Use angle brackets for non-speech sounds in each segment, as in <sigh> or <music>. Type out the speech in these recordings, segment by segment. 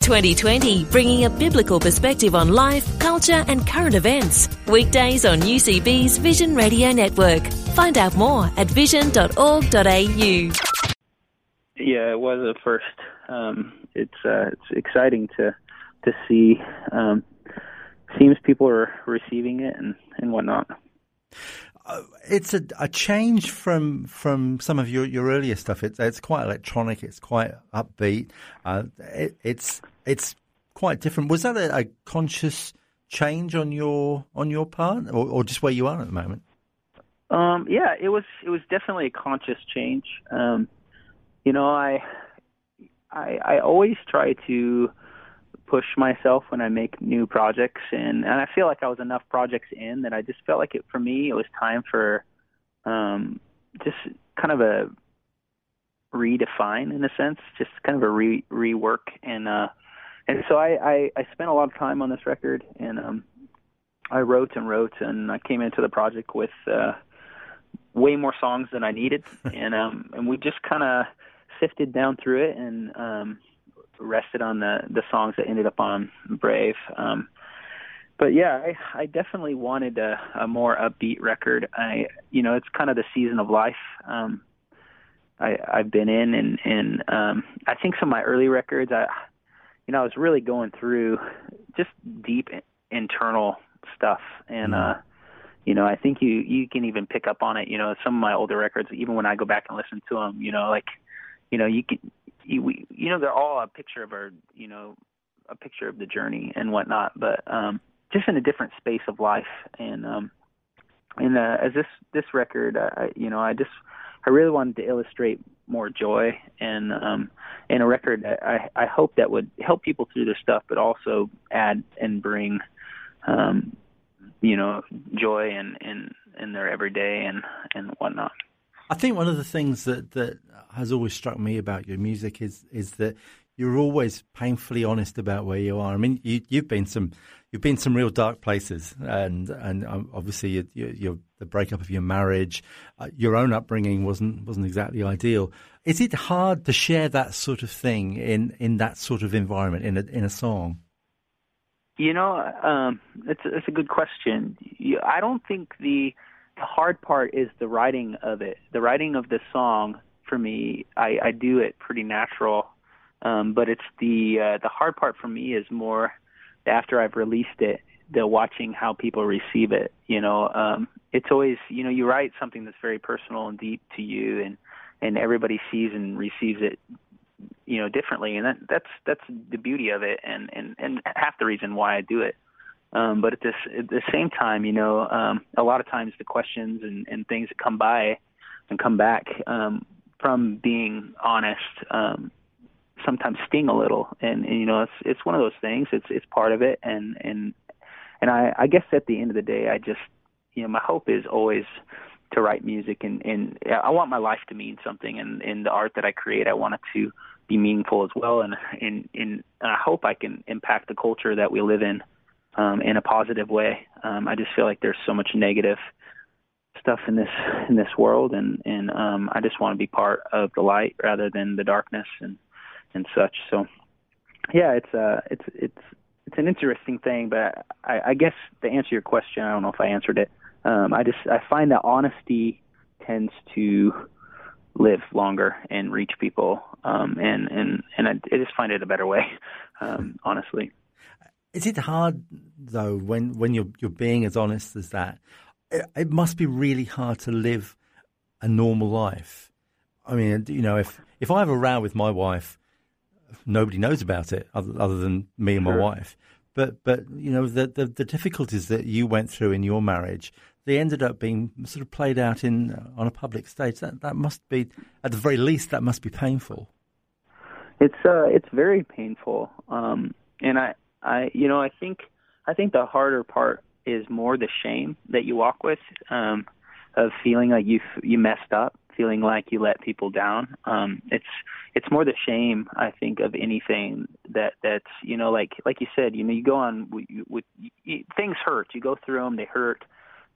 2020, bringing a biblical perspective on life, culture, and current events. Weekdays on UCB's Vision Radio Network. Find out more at vision.org.au. Yeah, it was a first. Um, it's uh, it's exciting to to see. Um, seems people are receiving it and and whatnot. Uh, it's a, a change from from some of your, your earlier stuff. It's it's quite electronic. It's quite upbeat. Uh, it, it's it's quite different. Was that a, a, conscious change on your on your part, or, or, just where you are at the moment? Um, yeah, it was it was definitely a conscious change. Um, you know, I I I always try to push myself when I make new projects, and and I feel like I was enough projects in that I just felt like it for me it was time for um, just kind of a redefine in a sense, just kind of a re rework and uh and so I, I I spent a lot of time on this record and um I wrote and wrote and I came into the project with uh way more songs than I needed <laughs> and um and we just kind of sifted down through it and um rested on the the songs that ended up on Brave. Um, but yeah, I, I definitely wanted a, a more upbeat record. I, you know, it's kind of the season of life um, I, I've been in, and and um, I think some of my early records, I, you know, I was really going through just deep internal stuff, and uh, you know, I think you you can even pick up on it. You know, some of my older records, even when I go back and listen to them, you know, like, you know, you can you, we, you know, they're all a picture of our, you know, a picture of the journey and whatnot, but um, just in a different space of life. And um, and uh, as this this record, uh, I, you know, I just I really wanted to illustrate more joy and um, and a record I I hope that would help people through their stuff, but also add and bring, um, you know, joy in in in their everyday and and whatnot. I think one of the things that, that has always struck me about your music is is that you're always painfully honest about where you are. I mean, you, have been some you've been some real dark places, and and um, obviously you, you, the breakup of your marriage, uh, your own upbringing wasn't wasn't exactly ideal. Is it hard to share that sort of thing in, in that sort of environment in a in a song? You know, um, it's it's a good question. I don't think the the hard part is the writing of it. The writing of the song for me, I, I do it pretty natural, um, but it's the uh, the hard part for me is more after I've released it, the watching how people receive it. You know, um, it's always you know you write something that's very personal and deep to you, and and everybody sees and receives it you know differently and that that's that's the beauty of it and and and half the reason why I do it um, but at this at the same time, you know, um, a lot of times the questions and, and things that come by and come back um, from being honest um, sometimes sting a little, and, and you know, it's it's one of those things. It's it's part of it, and and and I I guess at the end of the day, I just you know, my hope is always to write music and and I want my life to mean something, and in the art that I create, I want it to be meaningful as well, and and and I hope I can impact the culture that we live in um, in a positive way. Um, I just feel like there's so much negative stuff in this in this world, and and um, I just want to be part of the light rather than the darkness. And and such. So, yeah, it's uh it's it's it's an interesting thing, but I, I guess to answer your question, I don't know if I answered it. Um, I just I find that honesty tends to live longer and reach people, um, and and and I, I just find it a better way, <laughs> um, honestly. Is it hard though when when you're you're being as honest as that? It, it, must be really hard to live a normal life. I mean, you know, if if I have a row with my wife, nobody knows about it other, other than me and my sure. wife. But but you know the, the, the difficulties that you went through in your marriage, they ended up being sort of played out in on a public stage. That that must be at the very least that must be painful. It's uh it's very painful. Um and I I you know I think I think the harder part is more the shame that you walk with um, of feeling like you you messed up, feeling like you let people down. Um, it's it's more the shame I think of anything that that's you know like like you said you know you go on with, with you, things hurt you go through them they hurt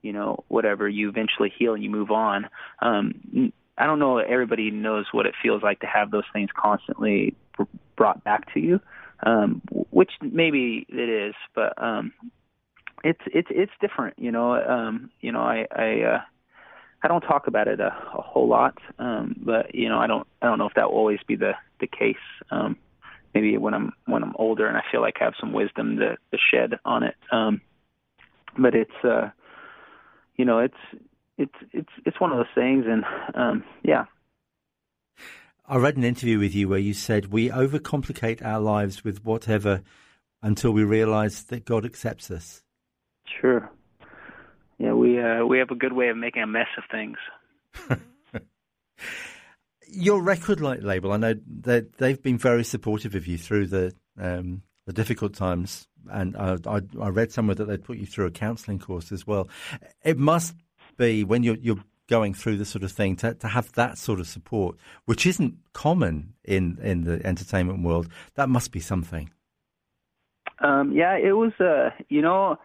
you know whatever you eventually heal and you move on. Um, I don't know everybody knows what it feels like to have those things constantly brought back to you, um, which maybe it is, but um, it's it's it's different. You know, um, you know, I I uh, I don't talk about it a, a whole lot, um, but you know, I don't I don't know if that will always be the the case. Um, maybe when I'm when I'm older and I feel like I have some wisdom to, to shed on it. Um, but it's uh, you know, it's it's it's it's one of those things, and um, yeah. I read an interview with you where you said we overcomplicate our lives with whatever until we realize that God accepts us. Sure. Yeah, we uh, we have a good way of making a mess of things. <laughs> Your record label, I know that they've been very supportive of you through the um, the difficult times, and I, I, I read somewhere that they put you through a counselling course as well. It must be when you're you're going through this sort of thing to, to have that sort of support, which isn't common in, in the entertainment world. That must be something. Um, yeah, it was. Uh, you know,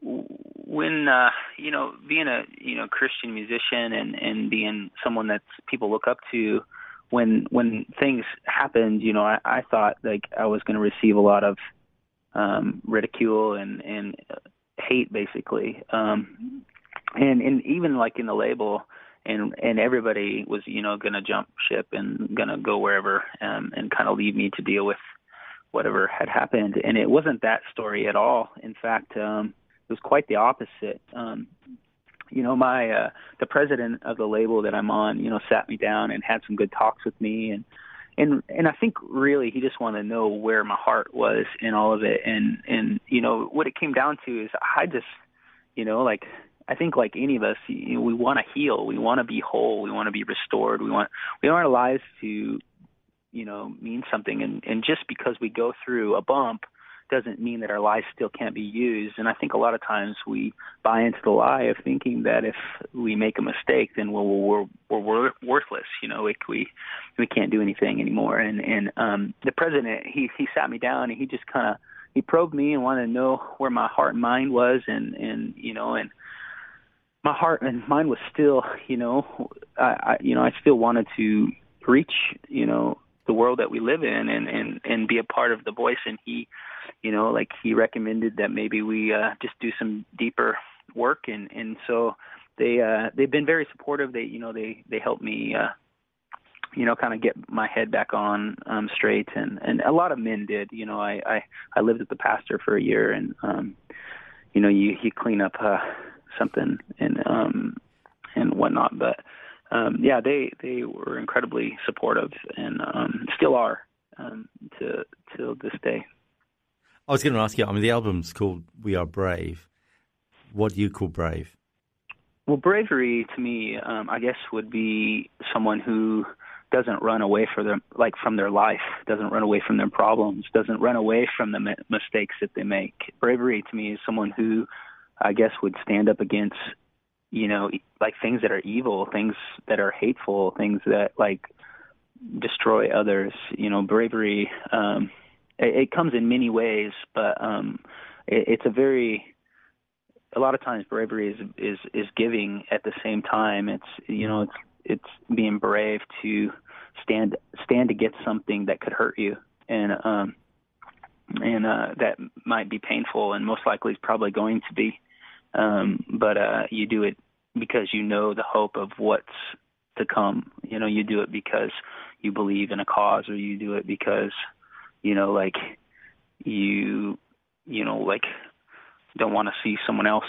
when uh, you know being a you know Christian musician and and being someone that people look up to. When when things happened, you know, I, I thought like I was going to receive a lot of um, ridicule and and hate, basically. Um, and and even like in the label and and everybody was you know going to jump ship and going to go wherever um and kind of leave me to deal with whatever had happened and it wasn't that story at all in fact um was quite the opposite. Um you know my uh the president of the label that I'm on you know sat me down and had some good talks with me. And and and I think really he just wanted to know where my heart was in all of it. And and you know what it came down to is I just you know like I think like any of us, you know, we want to heal, we want to be whole, we want to be restored, we want we want our lives to, you know, mean something. And and just because we go through a bump doesn't mean that our lives still can't be used. And I think a lot of times we buy into the lie of thinking that if we make a mistake, then we're we're, we're worthless. You know, we we we can't do anything anymore. And and um, the president he he sat me down and he just kind of he probed me and wanted to know where my heart and mind was and and you know and my heart and mind was still, you know, I, I you know, I still wanted to reach, you know, the world that we live in and and and be a part of the voice. And he you know like he recommended that maybe we uh just do some deeper work. And and so they uh they've been very supportive. They you know they they helped me uh you know kind of get my head back on um straight. And and a lot of men did. You know i i i lived with the pastor for a year and um you know you you clean up uh something and um and whatnot. But um yeah, they they were incredibly supportive and um still are um to till this day. I was going to ask you. I mean, the album's called "We Are Brave." What do you call brave? Well, bravery to me, um, I guess, would be someone who doesn't run away for them, like from their life, doesn't run away from their problems, doesn't run away from the mistakes that they make. Bravery to me is someone who I guess would stand up against you know like things that are evil, things that are hateful, things that like destroy others. You know, bravery. Um, it, it comes in many ways, but um, it, it's a very a lot of times bravery is is is giving at the same time. It's you know it's it's being brave to stand stand against something that could hurt you and um and uh that might be painful and most likely is probably going to be um, but uh, you do it because you know the hope of what's to come. You know, you do it because you believe in a cause, or you do it because you know, like you, you know, like don't want to see someone else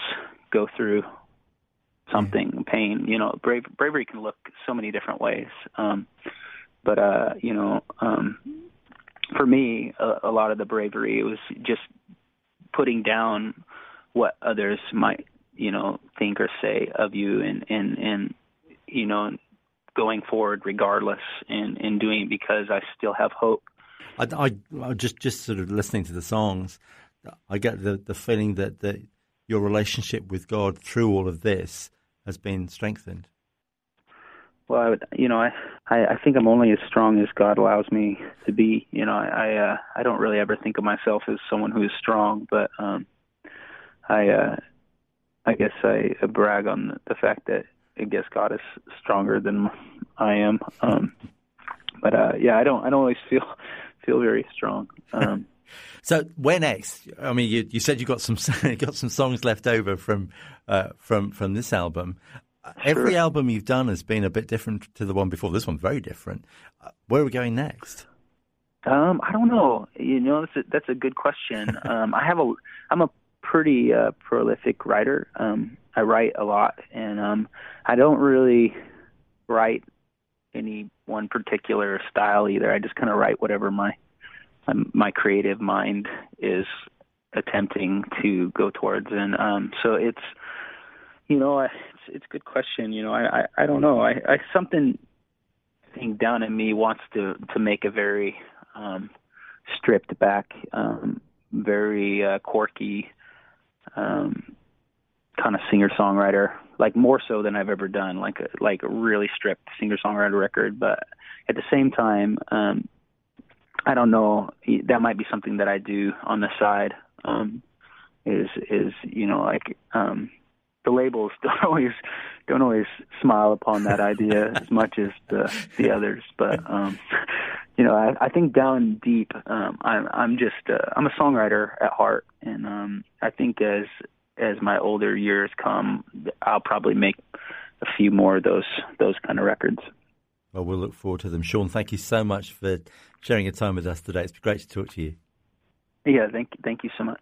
go through something mm-hmm. pain. You know, brave, bravery can look so many different ways. Um, but uh, you know, um, for me, a, a lot of the bravery was just putting down what others might you know think or say of you and and and you know going forward regardless and and doing it because I still have hope. I, I, I just just sort of listening to the songs, I get the the feeling that that your relationship with God through all of this has been strengthened? Well, I would, you know, I, I, I think I'm only as strong as God allows me to be. You know, I, I, uh, I don't really ever think of myself as someone who is strong, but um, I, uh, I guess I brag on the fact that I guess God is stronger than I am. Um, but uh, yeah, I don't, I don't always feel <laughs> feel very strong. Um, <laughs> so where next? I mean, you, you said you got some <laughs> got some songs left over from uh, from from this album. Sure. Every album you've done has been a bit different to the one before. This one's very different. Uh, where are we going next? Um, I don't know. You know, that's a, that's a good question. um, I have a, I'm a pretty uh, prolific writer. Um, I write a lot, and um, I don't really write any one particular style either. I just kind of write whatever my my creative mind is attempting to go towards, and um, so it's you know I, it's it's a good question. You know I I, I don't know I, I something thing down in me wants to to make a very um, stripped back, um, very uh, quirky um, kind of singer songwriter, like more so than I've ever done, like a, like a really stripped singer songwriter record. But at the same time, um, I don't know. That might be something that I do on the side. Um, is is you know like um, the labels <laughs> don't always don't always smile upon that idea <laughs> as much as the the others. But um, you know, I, I think down deep, um, I'm I'm just uh, I'm a songwriter at heart, and um, I think as as my older years come, I'll probably make a few more of those those kind of records. Well, we'll look forward to them. Sean, thank you so much for sharing your time with us today. It's been great to talk to you. Yeah, thank thank you so much.